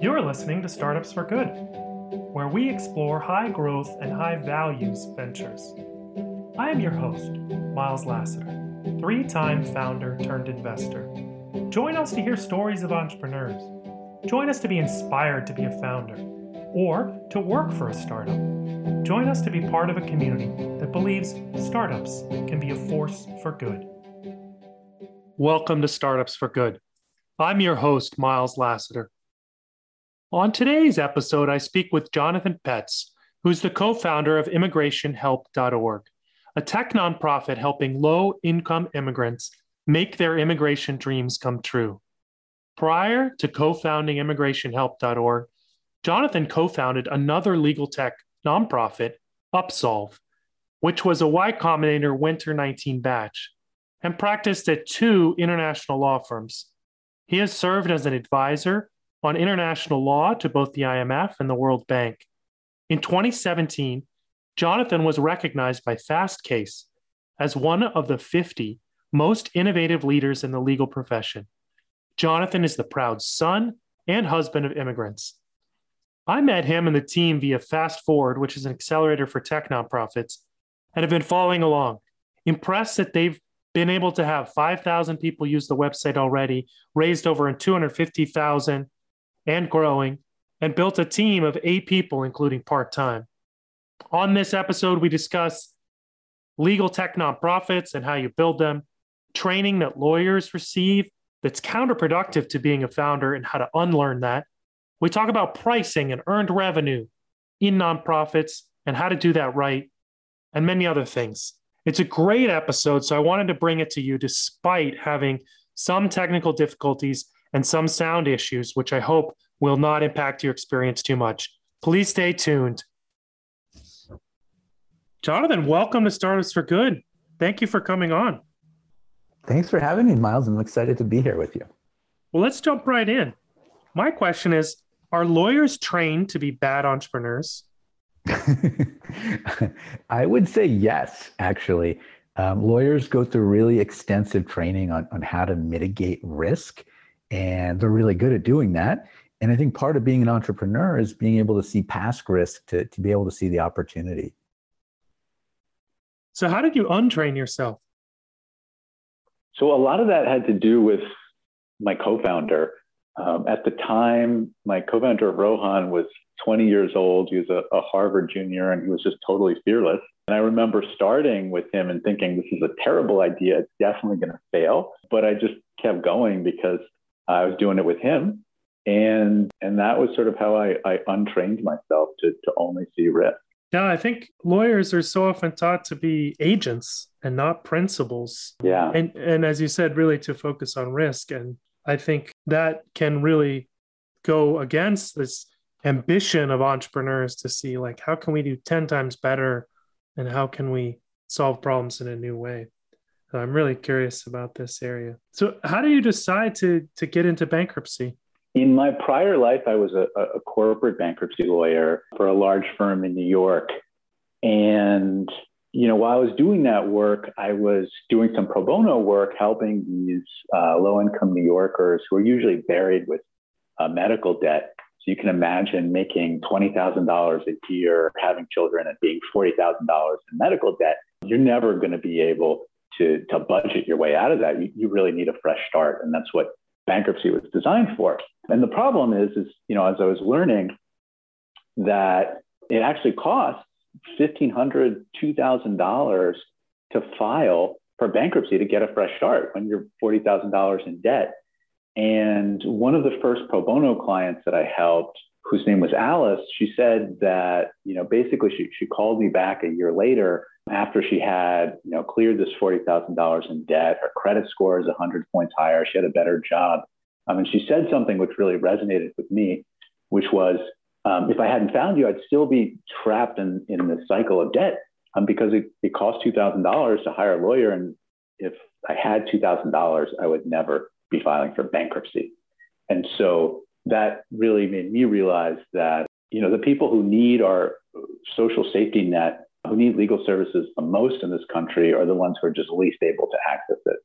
You're listening to Startups for Good, where we explore high growth and high values ventures. I am your host, Miles Lassiter, three time founder turned investor. Join us to hear stories of entrepreneurs. Join us to be inspired to be a founder or to work for a startup. Join us to be part of a community that believes startups can be a force for good. Welcome to Startups for Good. I'm your host, Miles Lassiter. On today's episode, I speak with Jonathan Petts, who's the co founder of ImmigrationHelp.org, a tech nonprofit helping low income immigrants make their immigration dreams come true. Prior to co founding ImmigrationHelp.org, Jonathan co founded another legal tech nonprofit, Upsolve, which was a Y Combinator Winter 19 batch, and practiced at two international law firms. He has served as an advisor on international law to both the IMF and the World Bank. In 2017, Jonathan was recognized by Fastcase as one of the 50 most innovative leaders in the legal profession. Jonathan is the proud son and husband of immigrants. I met him and the team via Fast Forward, which is an accelerator for tech nonprofits, and have been following along. Impressed that they've been able to have 5,000 people use the website already, raised over 250,000 and growing, and built a team of eight people, including part time. On this episode, we discuss legal tech nonprofits and how you build them, training that lawyers receive that's counterproductive to being a founder and how to unlearn that. We talk about pricing and earned revenue in nonprofits and how to do that right, and many other things. It's a great episode, so I wanted to bring it to you despite having some technical difficulties and some sound issues, which I hope will not impact your experience too much. Please stay tuned. Jonathan, welcome to Startups for Good. Thank you for coming on. Thanks for having me, Miles. I'm excited to be here with you. Well, let's jump right in. My question is Are lawyers trained to be bad entrepreneurs? I would say yes, actually. Um, lawyers go through really extensive training on, on how to mitigate risk, and they're really good at doing that. And I think part of being an entrepreneur is being able to see past risk to, to be able to see the opportunity. So, how did you untrain yourself? So, a lot of that had to do with my co founder. Um, at the time, my co founder Rohan was 20 years old. He was a, a, Harvard junior and he was just totally fearless. And I remember starting with him and thinking, this is a terrible idea. It's definitely going to fail. But I just kept going because I was doing it with him. And, and that was sort of how I, I untrained myself to, to only see risk. Yeah, I think lawyers are so often taught to be agents and not principals. Yeah. And and as you said, really to focus on risk. And I think that can really go against this ambition of entrepreneurs to see like how can we do 10 times better and how can we solve problems in a new way i'm really curious about this area. So how do you decide to to get into bankruptcy? In my prior life i was a, a corporate bankruptcy lawyer for a large firm in new york. And you know while i was doing that work i was doing some pro bono work helping these uh, low income new yorkers who are usually buried with uh, medical debt. So you can imagine making $20,000 a year, having children, and being $40,000 in medical debt. You're never going to be able to, to budget your way out of that. You, you really need a fresh start. And that's what bankruptcy was designed for. And the problem is, is, you know, as I was learning that it actually costs $1,500, $2,000 to file for bankruptcy to get a fresh start when you're $40,000 in debt. And one of the first pro bono clients that I helped, whose name was Alice, she said that, you know, basically she, she called me back a year later after she had, you know, cleared this $40,000 in debt. Her credit score is 100 points higher. She had a better job. Um, and she said something which really resonated with me, which was, um, if I hadn't found you, I'd still be trapped in, in the cycle of debt um, because it, it cost $2,000 to hire a lawyer. And if I had $2,000, I would never be filing for bankruptcy. And so that really made me realize that, you know, the people who need our social safety net, who need legal services the most in this country are the ones who are just least able to access it.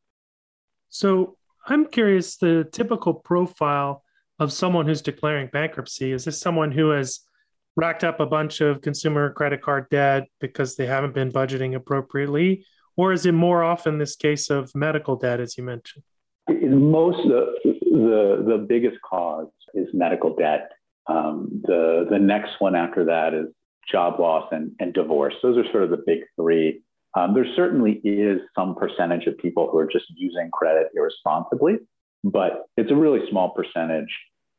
So I'm curious the typical profile of someone who's declaring bankruptcy? Is this someone who has racked up a bunch of consumer credit card debt because they haven't been budgeting appropriately? Or is it more often this case of medical debt, as you mentioned? Most the, the, the biggest cause is medical debt. Um, the, the next one after that is job loss and, and divorce. Those are sort of the big three. Um, there certainly is some percentage of people who are just using credit irresponsibly, but it's a really small percentage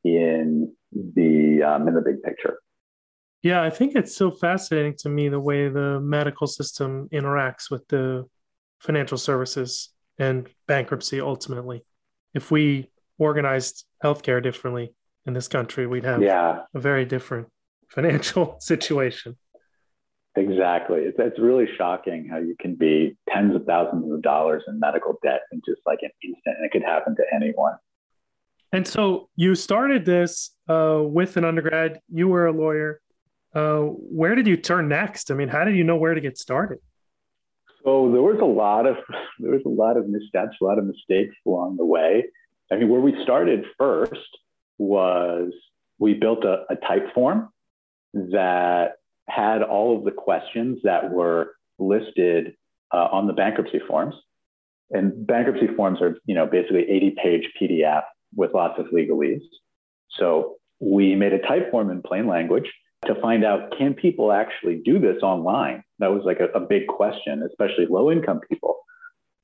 in the um, in the big picture. Yeah, I think it's so fascinating to me the way the medical system interacts with the financial services and bankruptcy ultimately. If we organized healthcare differently in this country, we'd have yeah. a very different financial situation. Exactly. It's, it's really shocking how you can be tens of thousands of dollars in medical debt in just like an instant, and it could happen to anyone. And so you started this uh, with an undergrad. You were a lawyer. Uh, where did you turn next? I mean, how did you know where to get started? So there was a lot of there was a lot of missteps, a lot of mistakes along the way. I mean, where we started first was we built a, a Typeform that had all of the questions that were listed uh, on the bankruptcy forms. And bankruptcy forms are, you know, basically 80 page PDF with lots of legalese. So we made a Typeform in plain language to find out can people actually do this online? That was like a, a big question, especially low income people.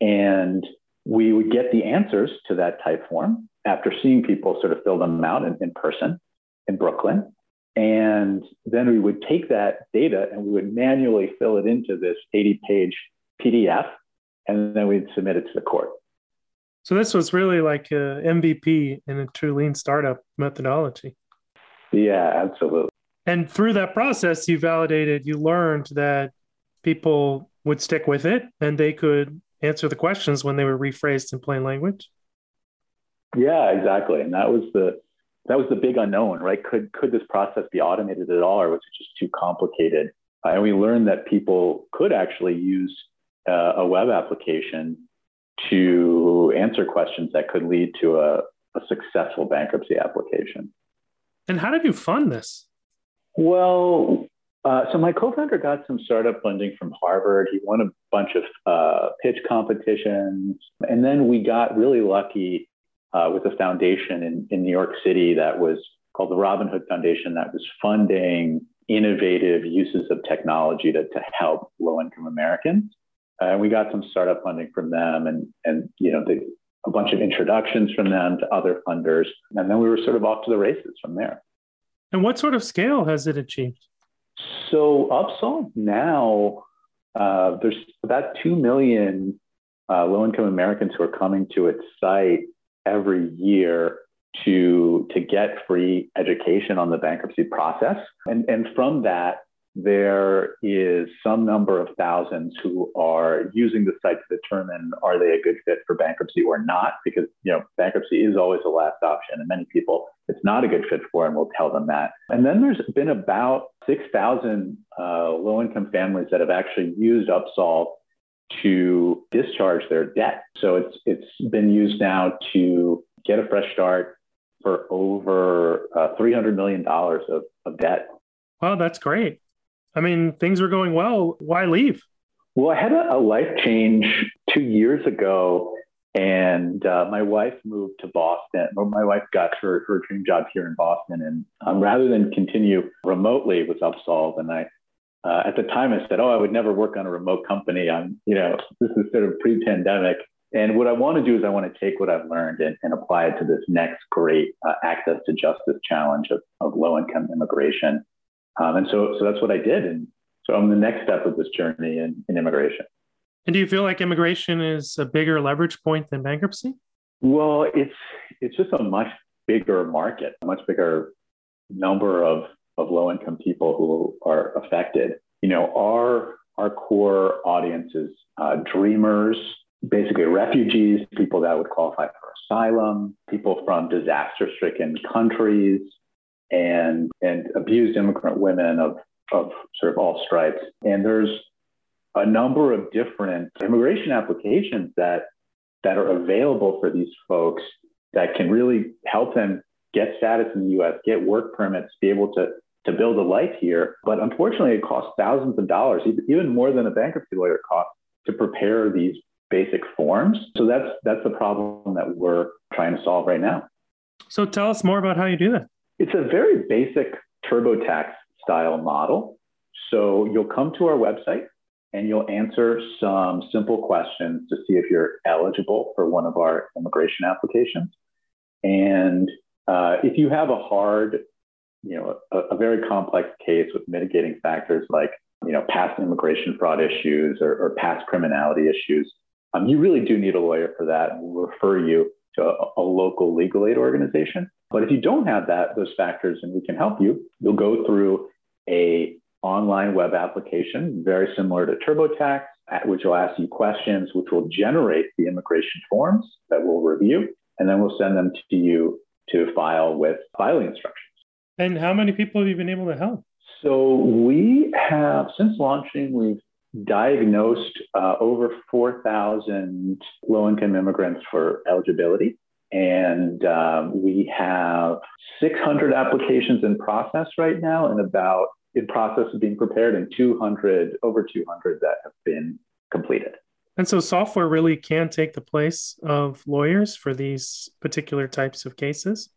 And we would get the answers to that Typeform after seeing people sort of fill them out in, in person in Brooklyn. And then we would take that data and we would manually fill it into this 80 page PDF, and then we'd submit it to the court. So this was really like a MVP in a true lean startup methodology. Yeah, absolutely. And through that process, you validated, you learned that people would stick with it and they could answer the questions when they were rephrased in plain language. Yeah, exactly. And that was the that was the big unknown, right? Could could this process be automated at all, or was it just too complicated? Uh, and we learned that people could actually use uh, a web application to answer questions that could lead to a, a successful bankruptcy application. And how did you fund this? Well, uh, so my co-founder got some startup funding from Harvard. He won a bunch of uh, pitch competitions, and then we got really lucky uh, with a foundation in, in New York City that was called the Robin Hood Foundation that was funding innovative uses of technology to, to help low-income Americans. And uh, we got some startup funding from them, and and you know the, a bunch of introductions from them to other funders, and then we were sort of off to the races from there. And what sort of scale has it achieved? So Upsolve now, uh, there's about 2 million uh, low income Americans who are coming to its site every year to, to get free education on the bankruptcy process. And, and from that, there is some number of thousands who are using the site to determine are they a good fit for bankruptcy or not because you know bankruptcy is always the last option and many people it's not a good fit for and we'll tell them that and then there's been about 6000 uh, low income families that have actually used upsolve to discharge their debt so it's it's been used now to get a fresh start for over uh, $300 million of, of debt Wow, that's great. I mean, things were going well. Why leave? Well, I had a, a life change two years ago, and uh, my wife moved to Boston. My wife got her, her dream job here in Boston, and um, rather than continue remotely with Upsolve, and I uh, at the time I said, "Oh, I would never work on a remote company." I'm, you know, this is sort of pre-pandemic, and what I want to do is I want to take what I've learned and, and apply it to this next great uh, access to justice challenge of, of low-income immigration. Um, and so, so that's what I did. And so I'm the next step of this journey in, in immigration. And do you feel like immigration is a bigger leverage point than bankruptcy? Well, it's it's just a much bigger market, a much bigger number of, of low income people who are affected. You know, our our core audience is uh, dreamers, basically refugees, people that would qualify for asylum, people from disaster stricken countries, and and abused immigrant women of of sort of all stripes. And there's a number of different immigration applications that that are available for these folks that can really help them get status in the US, get work permits, be able to, to build a life here. But unfortunately, it costs thousands of dollars, even more than a bankruptcy lawyer costs, to prepare these basic forms. So that's that's the problem that we're trying to solve right now. So tell us more about how you do that. It's a very basic TurboTax style model. So you'll come to our website and you'll answer some simple questions to see if you're eligible for one of our immigration applications. And uh, if you have a hard, you know, a, a, very complex case with mitigating factors like, you know, past immigration fraud issues or, or past criminality issues, um, you really do need a lawyer for that. We'll refer you to a, a local legal aid organization. But if you don't have that, those factors, and we can help you, you'll go through a online web application, very similar to TurboTax, which will ask you questions, which will generate the immigration forms that we'll review, and then we'll send them to you to file with filing instructions. And how many people have you been able to help? So we have, since launching, we've diagnosed uh, over 4,000 low income immigrants for eligibility. And um, we have 600 applications in process right now and about in process of being prepared and 200, over 200 that have been completed. And so software really can take the place of lawyers for these particular types of cases?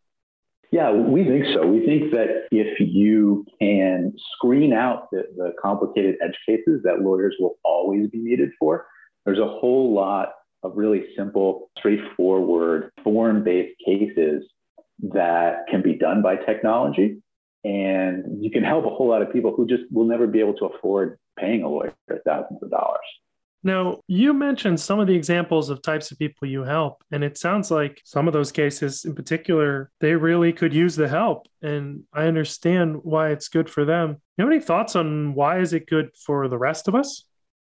Yeah, we think so. We think that if you can screen out the, the complicated edge cases that lawyers will always be needed for, there's a whole lot of really simple, straightforward, form based cases that can be done by technology. And you can help a whole lot of people who just will never be able to afford paying a lawyer thousands of dollars. Now, you mentioned some of the examples of types of people you help, and it sounds like some of those cases in particular, they really could use the help. And I understand why it's good for them. You have any thoughts on why is it good for the rest of us?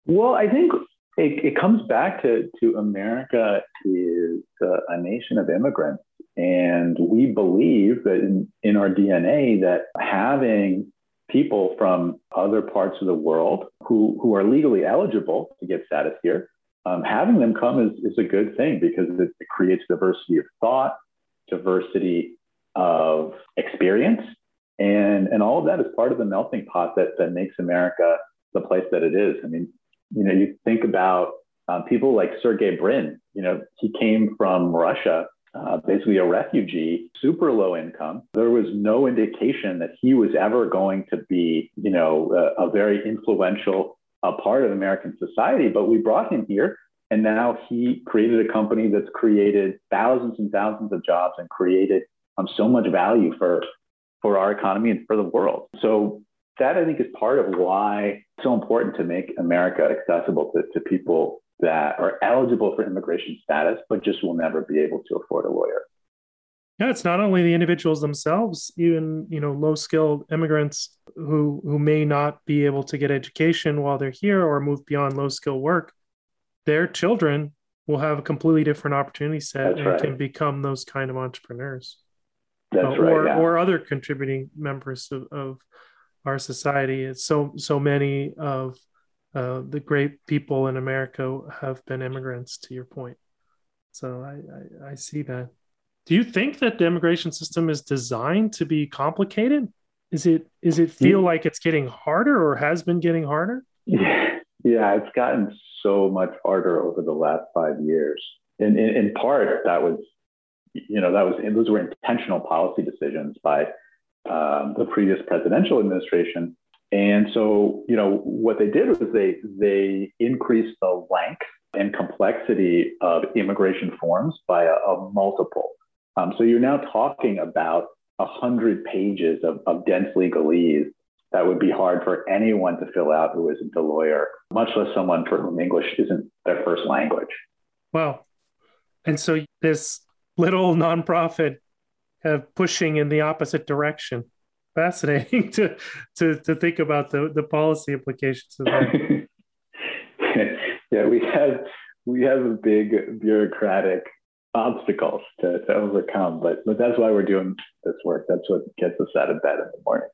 Well, I think it, it comes back to, to America is uh, a nation of immigrants. And we believe that in, in our DNA that having people from other parts of the world who, who are legally eligible to get status here, um, having them come is, is a good thing because it, creates diversity of thought, diversity of experience, and, and all of that is part of the melting pot that, that makes America the place that it is. I mean, you know, you think about um, people like Sergey Brin, you know, he came from Russia uh, basically a refugee, super low income. There was no indication that he was ever going to be, you know, a, a very influential uh, part of American society. But we brought him here, and now he created a company that's created thousands and thousands of jobs and created um, so much value for for our economy and for the world. So that I think is part of why it's so important to make America accessible to, to people that are eligible for immigration status, but just will never be able to afford a lawyer. Yeah, it's not only the individuals themselves, even you know low skilled immigrants who who may not be able to get education while they're here or move beyond low skill work. Their children will have a completely different opportunity set That's and right. can become those kind of entrepreneurs. That's uh, right, or, yeah. or other contributing members of, of our society. It's so so many of uh, the great people in America have been immigrants, to your point. So I, I, I see that. Do you think that the immigration system is designed to be complicated? Is it is it feel mm-hmm. like it's getting harder or has been getting harder? Yeah, yeah it's gotten so much harder over the last five years. In, in, in part, that was, you know, that was those were intentional policy decisions by um, the previous presidential administration and so, you know, what they did was they they increased the length and complexity of immigration forms by a, a multiple. Um, so you're now talking about a hundred pages of, of dense legalese that would be hard for anyone to fill out who isn't a lawyer, much less someone for whom English isn't their first language. Wow. And so this little nonprofit of pushing in the opposite direction fascinating to to to think about the the policy implications of that. yeah, we have we have a big bureaucratic obstacles to, to overcome, but but that's why we're doing this work. That's what gets us out of bed in the morning.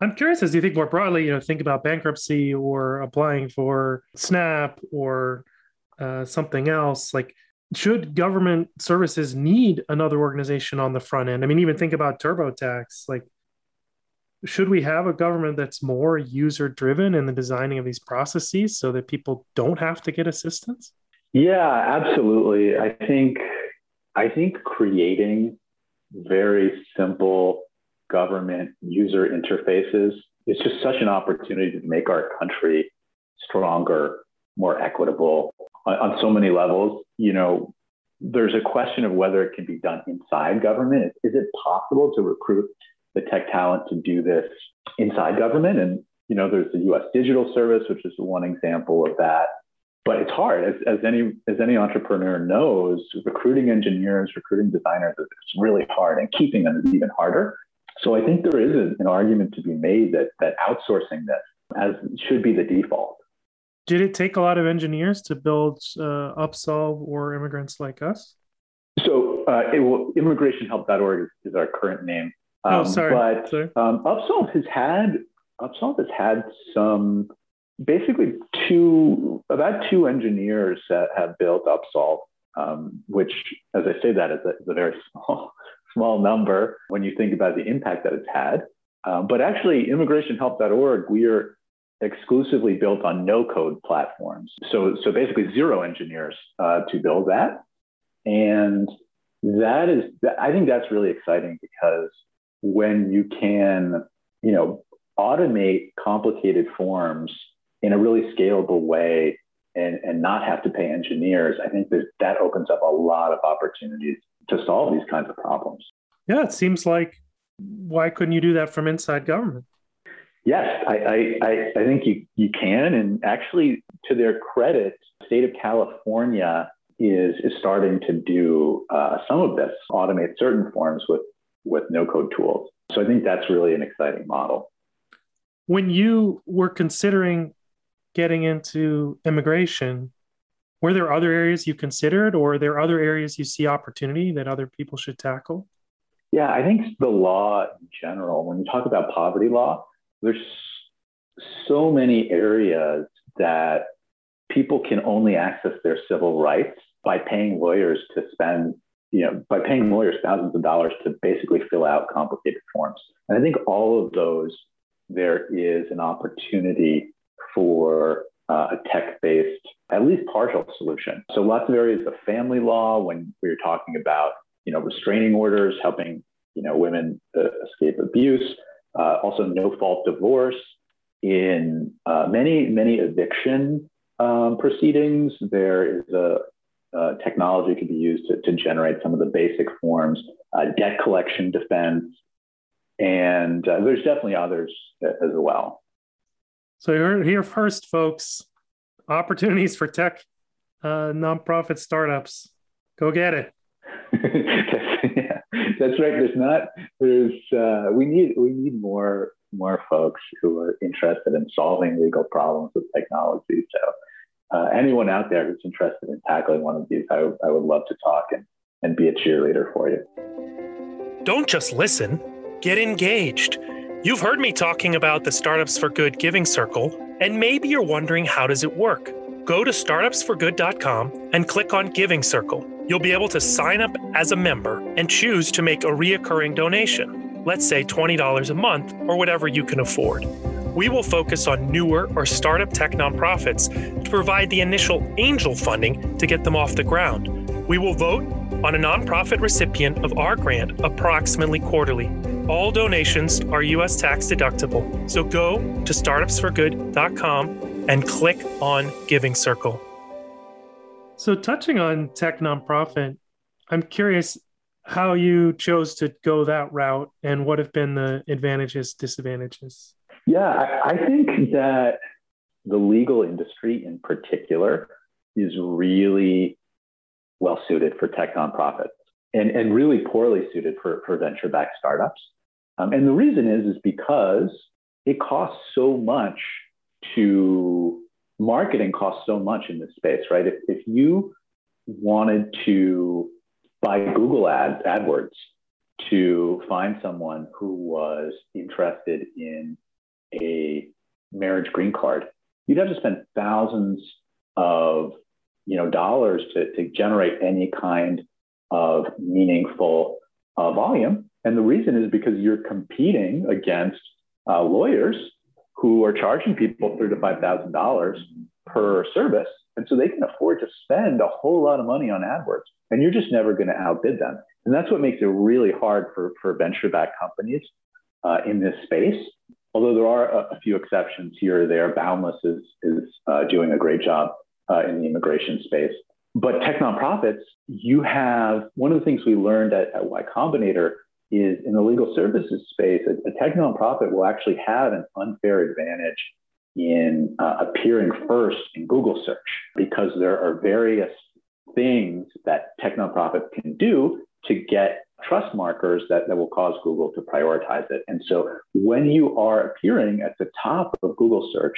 I'm curious as you think more broadly, you know, think about bankruptcy or applying for SNAP or uh, something else. Like, should government services need another organization on the front end? I mean, even think about TurboTax. Like, should we have a government that's more user driven in the designing of these processes so that people don't have to get assistance? Yeah, absolutely. I think I think creating very simple government user interfaces is just such an opportunity to make our country stronger, more equitable on, on so many levels. You know, there's a question of whether it can be done inside government. Is it possible to recruit the tech talent to do this inside government? And you know, there's the U.S. Digital Service, which is one example of that. But it's hard, as, as any as any entrepreneur knows. Recruiting engineers, recruiting designers, it's really hard, and keeping them is even harder. So I think there is an argument to be made that that outsourcing this as should be the default. Did it take a lot of engineers to build uh, Upsolve or immigrants like us? So uh, it will, immigrationhelp.org is, is our current name. Oh, um, oh, sorry. But sorry. Um, Upsolve has had Upsolve has had some basically two about two engineers that have built Upsolve, um, which, as I say that, is a, is a very small small number when you think about the impact that it's had. Um, but actually, immigrationhelp.org, we are exclusively built on no code platforms. So, so basically, zero engineers uh, to build that. And that is, I think that's really exciting because when you can, you know, automate complicated forms in a really scalable way and, and not have to pay engineers, I think that that opens up a lot of opportunities to solve these kinds of problems. Yeah, it seems like why couldn't you do that from inside government? Yes, I, I, I think you, you can. And actually, to their credit, the state of California is, is starting to do uh, some of this, automate certain forms with, with no code tools. So I think that's really an exciting model. When you were considering getting into immigration, were there other areas you considered, or are there other areas you see opportunity that other people should tackle? Yeah, I think the law in general, when you talk about poverty law, there's so many areas that people can only access their civil rights by paying lawyers to spend, you know, by paying lawyers thousands of dollars to basically fill out complicated forms. And I think all of those, there is an opportunity for uh, a tech-based, at least partial solution. So lots of areas of family law when we're talking about, you know, restraining orders, helping, you know, women uh, escape abuse. Uh, also, no fault divorce. In uh, many, many eviction um, proceedings, there is a, a technology can be used to, to, generate some of the basic forms, uh, debt collection defense, and uh, there's definitely others as well. So you're here first, folks. Opportunities for tech uh, nonprofit startups. Go get it. yeah, that's right. There's not. There's. Uh, we need. We need more. More folks who are interested in solving legal problems with technology. So, uh, anyone out there who's interested in tackling one of these, I, I would love to talk and, and be a cheerleader for you. Don't just listen. Get engaged. You've heard me talking about the Startups for Good Giving Circle, and maybe you're wondering how does it work? Go to startupsforgood.com and click on Giving Circle you'll be able to sign up as a member and choose to make a reoccurring donation, let's say $20 a month or whatever you can afford. We will focus on newer or startup tech nonprofits to provide the initial angel funding to get them off the ground. We will vote on a nonprofit recipient of our grant approximately quarterly. All donations are U.S. tax deductible, so go to startupsforgood.com and click on Giving Circle. So, touching on tech nonprofit, I'm curious how you chose to go that route and what have been the advantages, disadvantages. Yeah, I, I think that the legal industry in particular is really well suited for tech nonprofits and, and really poorly suited for, for venture backed startups. Um, and the reason is, is because it costs so much to marketing costs so much in this space, right? If, if you wanted to buy Google ads, AdWords, to find someone who was interested in a marriage green card, you'd have to spend thousands of you know, dollars to, to generate any kind of meaningful uh, volume. And the reason is because you're competing against uh, lawyers who are charging people three to five thousand dollars per service, and so they can afford to spend a whole lot of money on AdWords, and you're just never going to outbid them. And that's what makes it really hard for for venture-backed companies uh, in this space. Although there are a, a, few exceptions here or there, Boundless is is uh, doing a great job uh, in the immigration space. But tech nonprofits, you have one of the things we learned at, at Y Combinator is in the legal services space, a, a tech nonprofit will actually have an unfair advantage in uh, appearing first in Google search because there are various things that tech nonprofits can do to get trust markers that, that will cause Google to prioritize it. And so when you are appearing at the top of Google search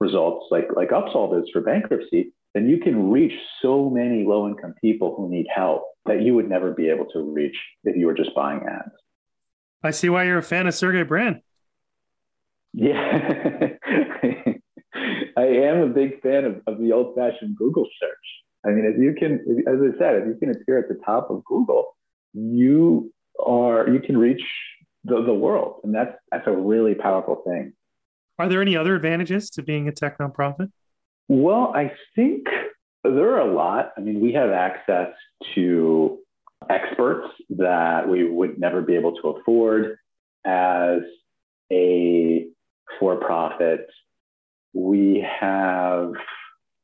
results, like, like Upsolve is for bankruptcy, then you can reach so many low income people who need help that you would never be able to reach if you were just buying ads. I see why you're a fan of Sergey Brin. Yeah. I am a big fan of, of the old fashioned Google search. I mean, if you can, as I said, if you can appear at the top of Google, you are, you can reach the, the world. And that's, that's a really powerful thing. Are there any other advantages to being a tech nonprofit? Well, I think there are a lot. I mean, we have access to experts that we would never be able to afford as a for profit. We have,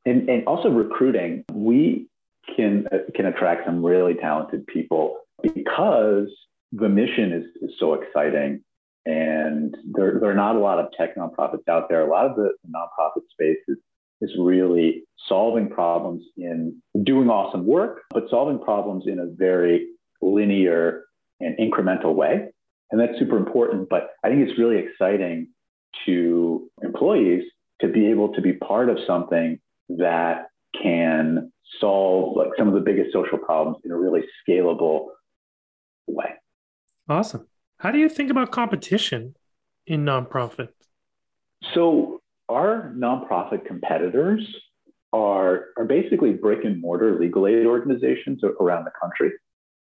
and, and also recruiting, we can, can attract some really talented people because the mission is, is so exciting. And there, there are not a lot of tech nonprofits out there. A lot of the nonprofit space is is really solving problems in doing awesome work, but solving problems in a very linear and incremental way. And that's super important. But I think it's really exciting to employees to be able to be part of something that can solve like some of the biggest social problems in a really scalable way. Awesome. How do you think about competition in nonprofit? So our nonprofit competitors are, are basically brick and mortar legal aid organizations around the country.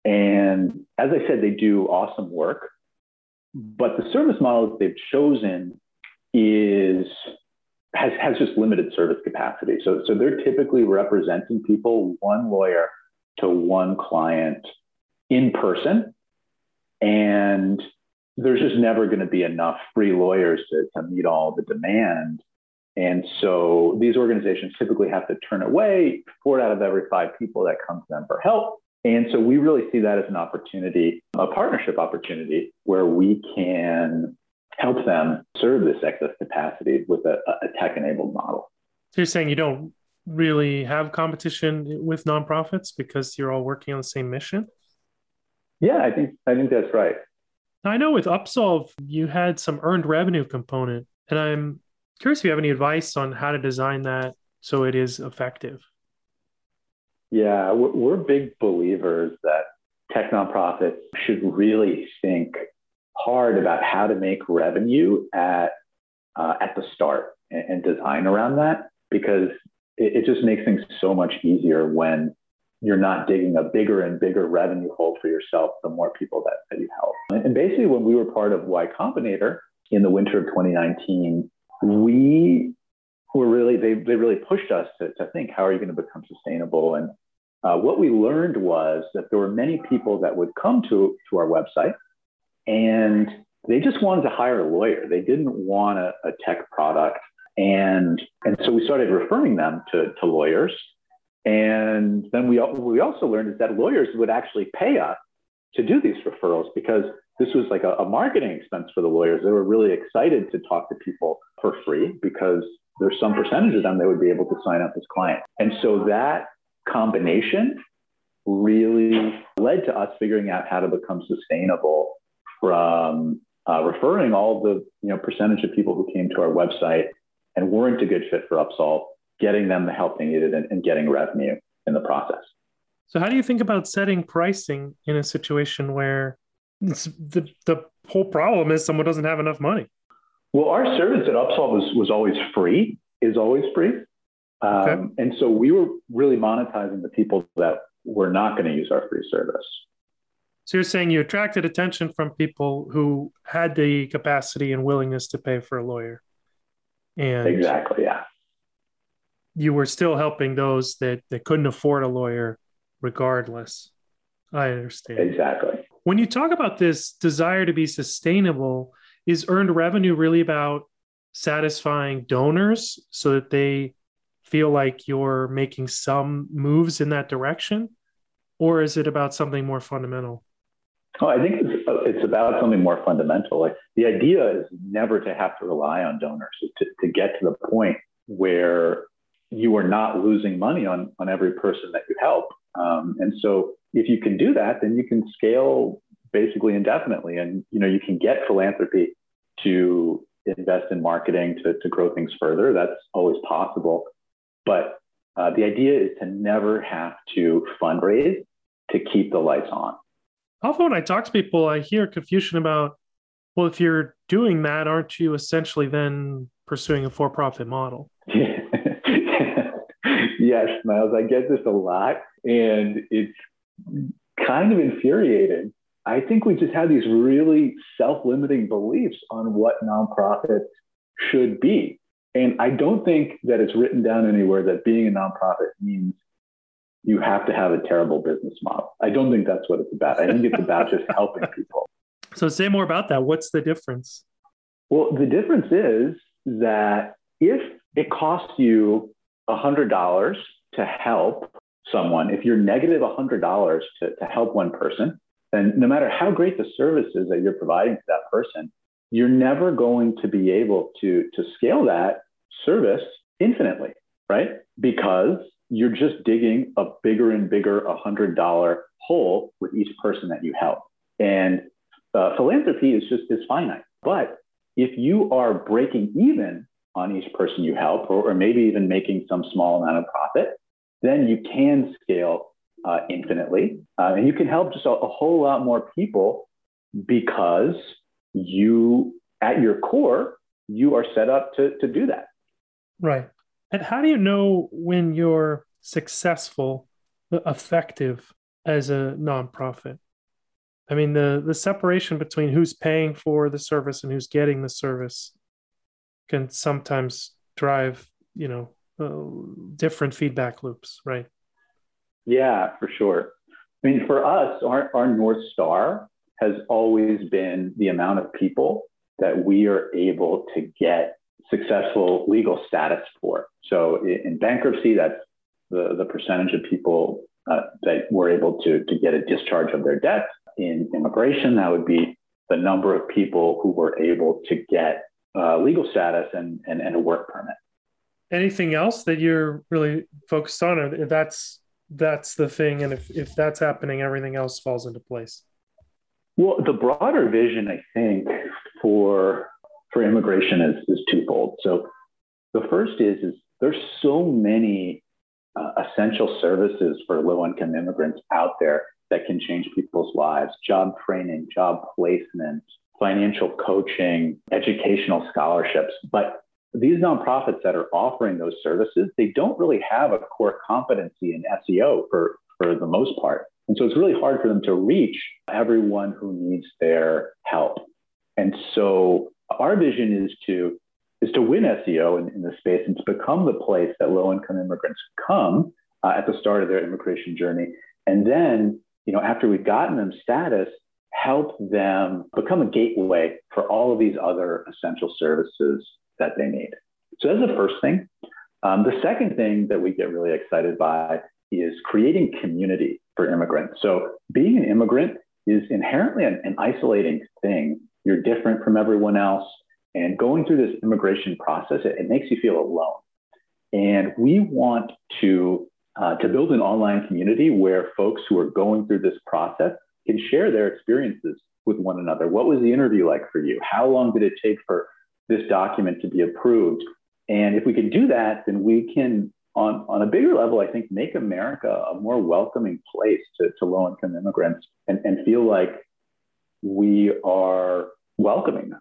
And as I said, they do awesome work. But the service model that they've chosen is has, has just limited service capacity. So, so they're typically representing people, one lawyer to one client in person. And there's just never going to be enough free lawyers to, to meet all the demand. And so these organizations typically have to turn away four out of every five people that come to them for help. And so we really see that as an opportunity, a partnership opportunity where we can help them serve this excess capacity with a, a tech enabled model. So you're saying you don't really have competition with nonprofits because you're all working on the same mission? Yeah, I think I think that's right. I know with Upsolve, you had some earned revenue component, and I'm curious if you have any advice on how to design that so it is effective. Yeah, we're big believers that tech nonprofits should really think hard about how to make revenue at uh, at the start and, and, design around that because it, it just makes things so much easier when you're not digging a bigger and bigger revenue hole for yourself the more people that, that you help. And, basically, when we were part of Y Combinator in the winter of 2019, we were really, they, they really pushed us to, to think, how are you going to become sustainable? And uh, what we learned was that there were many people that would come to, to our website and they just wanted to hire a lawyer. They didn't want a, a tech product. And, and so we started referring them to, to lawyers and then we, we also learned is that lawyers would actually pay us to do these referrals because this was like a, a, marketing expense for the lawyers. They were really excited to talk to people for free because there's some percentage of them they would be able to sign up as clients. And so that combination really led to us figuring out how to become sustainable from uh, referring all the you know percentage of people who came to our website and weren't a good fit for Upsolve getting them the help they needed and, and getting revenue in the process. So, how do you think about setting pricing in a situation where the, the whole problem is someone doesn't have enough money? Well, our service at Upsolve was, was always free, is always free. Um, okay. And so we were really monetizing the people that were not going to use our free service. So you're saying you attracted attention from people who had the capacity and willingness to pay for a lawyer. And exactly, yeah. You were still helping those that, that couldn't afford a lawyer regardless. I understand. Exactly. When you talk about this desire to be sustainable, is earned revenue really about satisfying donors so that they feel like you're making some moves in that direction? Or is it about something more fundamental? Oh, I think it's, uh, it's about something more fundamental. Like the idea is never to have to rely on donors to, to get to the point where you are not losing money on, on every person that you help. Um, and so if you can do that, then you can scale basically indefinitely. And, you know, you can get philanthropy to invest in marketing to, to grow things further. That's always possible. But uh, the idea is to never have to fundraise to keep the lights on. Often when I talk to people, I hear confusion about, well, if you're doing that, aren't you essentially then pursuing a for profit model? yes, Miles, I get this a lot. And it's kind of infuriating. I think we just have these really self limiting beliefs on what nonprofits should be. And I don't think that it's written down anywhere that being a nonprofit means you have to have a terrible business model. I don't think that's what it's about. I think it's about just helping people. So, say more about that. What's the difference? Well, the difference is that if it costs you $100 to help someone, if you're negative $100 to, to help one person, then no matter how great the service is that you're providing to that person, you're never going to be able to, to scale that service infinitely, right? Because you're just digging a bigger and bigger $100 hole with each person that you help. And uh, philanthropy is just is finite. But if you are breaking even on each person you help, or, or maybe even making some small amount of profit, then you can scale uh, infinitely. Uh, and you can help just a, a whole lot more people because you, at your core, you are set up to, to do that. Right. And how do you know when you're successful, effective as a nonprofit? I mean, the the separation between who's paying for the service and who's getting the service can sometimes drive, you know, uh, different feedback loops, right? Yeah, for sure. I mean, for us, our, our North Star has always been the amount of people that we are able to get successful legal status for. So in bankruptcy, that's the, the percentage of people uh, that were able to, to get a discharge of their debt. In immigration, that would be the number of people who were able to get uh, legal status and, and, and a work permit. Anything else that you're really focused on, or that's that's the thing, and if if that's happening, everything else falls into place. Well, the broader vision, I think, for for immigration is, is twofold. So the first is, is there's so many uh, essential services for low income immigrants out there that can change people's lives job training, job placement, financial coaching, educational scholarships. But these nonprofits that are offering those services, they don't really have a core competency in SEO for, for the most part. And so it's really hard for them to reach everyone who needs their help. And so our vision is to is to win SEO in, in the space and to become the place that low income immigrants come uh, at the start of their immigration journey. And then, you know, after we've gotten them status, help them become a gateway for all of these other essential services that they need. So that's the first thing. Um, the second thing that we get really excited by is creating community for immigrants. So being an immigrant is inherently an, an isolating thing. You're different from everyone else. And going through this immigration process, it, it makes you feel alone. And we want to, uh, to build an online community where folks who are going through this process can share their experiences with one another. What was the interview like for you? How long did it take for this document to be approved? And if we can do that, then we can, on, on a bigger level, I think, make America a more welcoming place to, to low income immigrants and, and feel like we are welcoming them.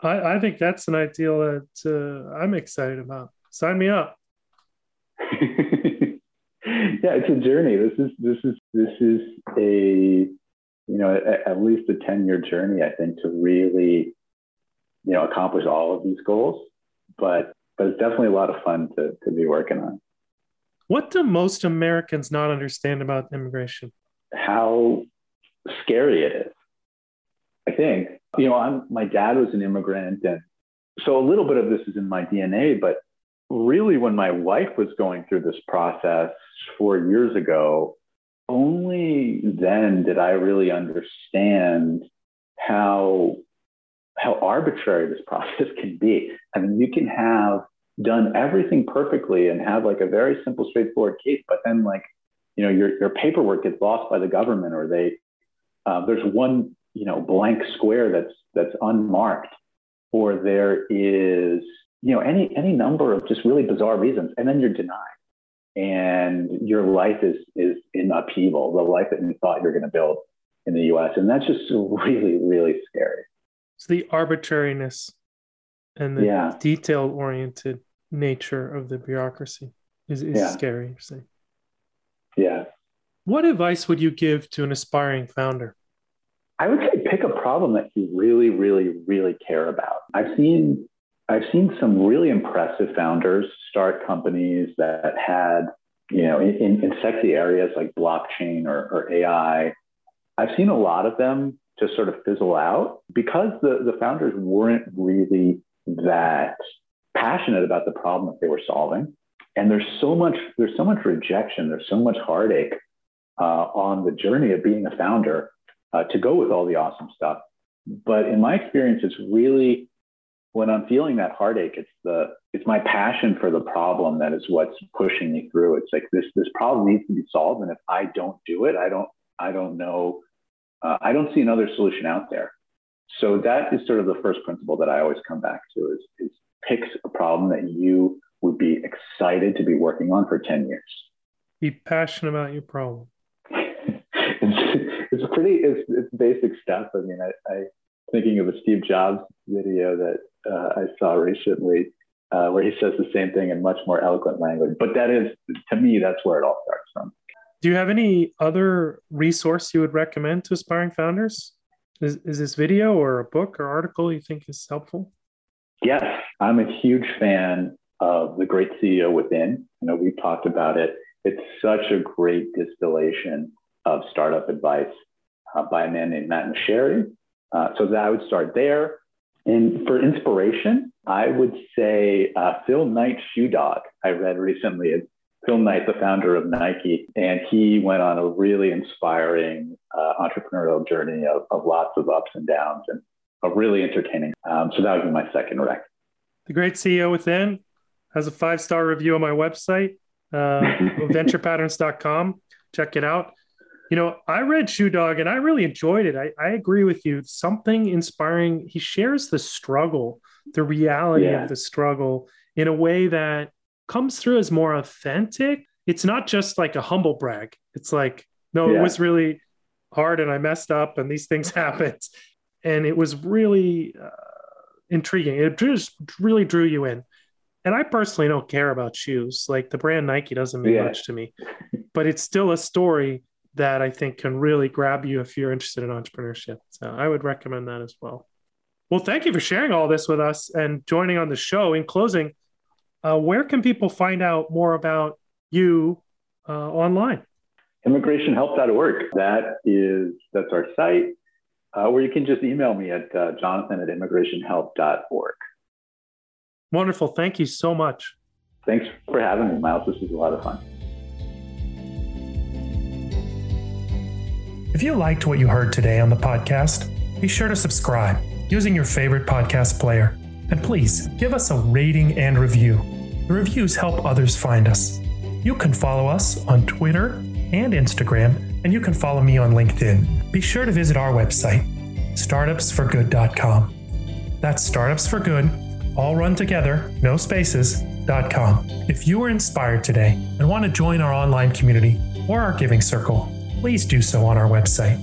I, I think that's an ideal that uh, I'm excited about. Sign me up. yeah, it's a journey. This is this is this is a you know at, at least a ten year journey. I think to really you know accomplish all of these goals, but but it's definitely a lot of fun to to be working on. What do most Americans not understand about immigration? How scary it is. I think you know I'm my dad was an immigrant and so a little bit of this is in my DNA, but really when my wife was going through this process four years ago, only then did I really understand how how arbitrary this process can be. I mean, you can have done everything perfectly and have like a very simple, straightforward case, but then like, you know, your, your paperwork gets lost by the government or they, uh, there's one, you know, blank square that's, that's unmarked or there is, you know, any, any number of just really bizarre reasons. And then you're denied and your life is is in upheaval, the life that you thought you're going to build in the U.S. And that's just really, really scary. It's the arbitrariness and the yeah. detail oriented nature of the bureaucracy is, is yeah. scary. Say. Yeah. What advice would you give to an aspiring founder? I would say pick a problem that you really, really, really care about. I've seen I've seen some really impressive founders start companies that had, you know, in, in sexy areas like blockchain or, or AI. I've seen a lot of them just sort of fizzle out because the, the founders weren't really that passionate about the problem that they were solving. And there's so much, there's so much rejection, there's so much heartache uh, on the journey of being a founder uh, to go with all the awesome stuff. But in my experience, it's really when I'm feeling that heartache, it's the it's my passion for the problem that is what's pushing me through. It's like this this problem needs to be solved, and if I don't do it, I don't I don't know uh, I don't see another solution out there. So that is sort of the first principle that I always come back to is, is pick a problem that you would be excited to be working on for 10 years. Be passionate about your problem. it's, it's pretty, it's, it's basic stuff. I mean, I, I thinking of a Steve Jobs video that uh, I saw recently uh, where he says the same thing in much more eloquent language. But that is, to me, that's where it all starts from. Do you have any other resource you would recommend to aspiring founders? Is, is this video or a book or article you think is helpful? Yes, I'm a huge fan of The Great CEO Within. I know we talked about it. It's such a great distillation of startup advice uh, by a man named Matt Mochary. Uh, so that I would start there. And for inspiration, I would say uh, Phil Knight Shoe Dog. I read recently. It's Phil Knight, the founder of Nike, and he went on a really inspiring uh, entrepreneurial journey of, of, lots of ups and downs and a really entertaining. Um, so that would be my second rec. The Great CEO Within has a five star review on my website, uh, venturepatterns.com. Check it out. You know, I read Shoe Dog and I really enjoyed it. I, I agree with you. Something inspiring. He shares the struggle, the reality yeah. of the struggle in a way that comes through as more authentic. It's not just like a humble brag. It's like, no, yeah. it was really hard and I messed up and these things happened. And it was really uh, intriguing. It just really drew you in. And I personally don't care about shoes. Like the brand Nike doesn't mean yeah. much to me, but it's still a story that I think can really grab you if you're interested in entrepreneurship. So I would recommend that as well. Well, thank you for sharing all this with us and joining on the show. In closing, uh, where can people find out more about you uh, online? Immigrationhelp.org. That is that's our site. Uh, or you can just email me at uh, jonathan at immigrationhelp.org. Wonderful. Thank you so much. Thanks for having me, Miles. This was a lot of fun. If you liked what you heard today on the podcast, be sure to subscribe using your favorite podcast player. And please give us a rating and review. The reviews help others find us. You can follow us on Twitter and Instagram, and you can follow me on LinkedIn. Be sure to visit our website, startupsforgood.com. That's Startups for Good, all run together, no spaces.com. If you were inspired today and want to join our online community or our giving circle, please do so on our website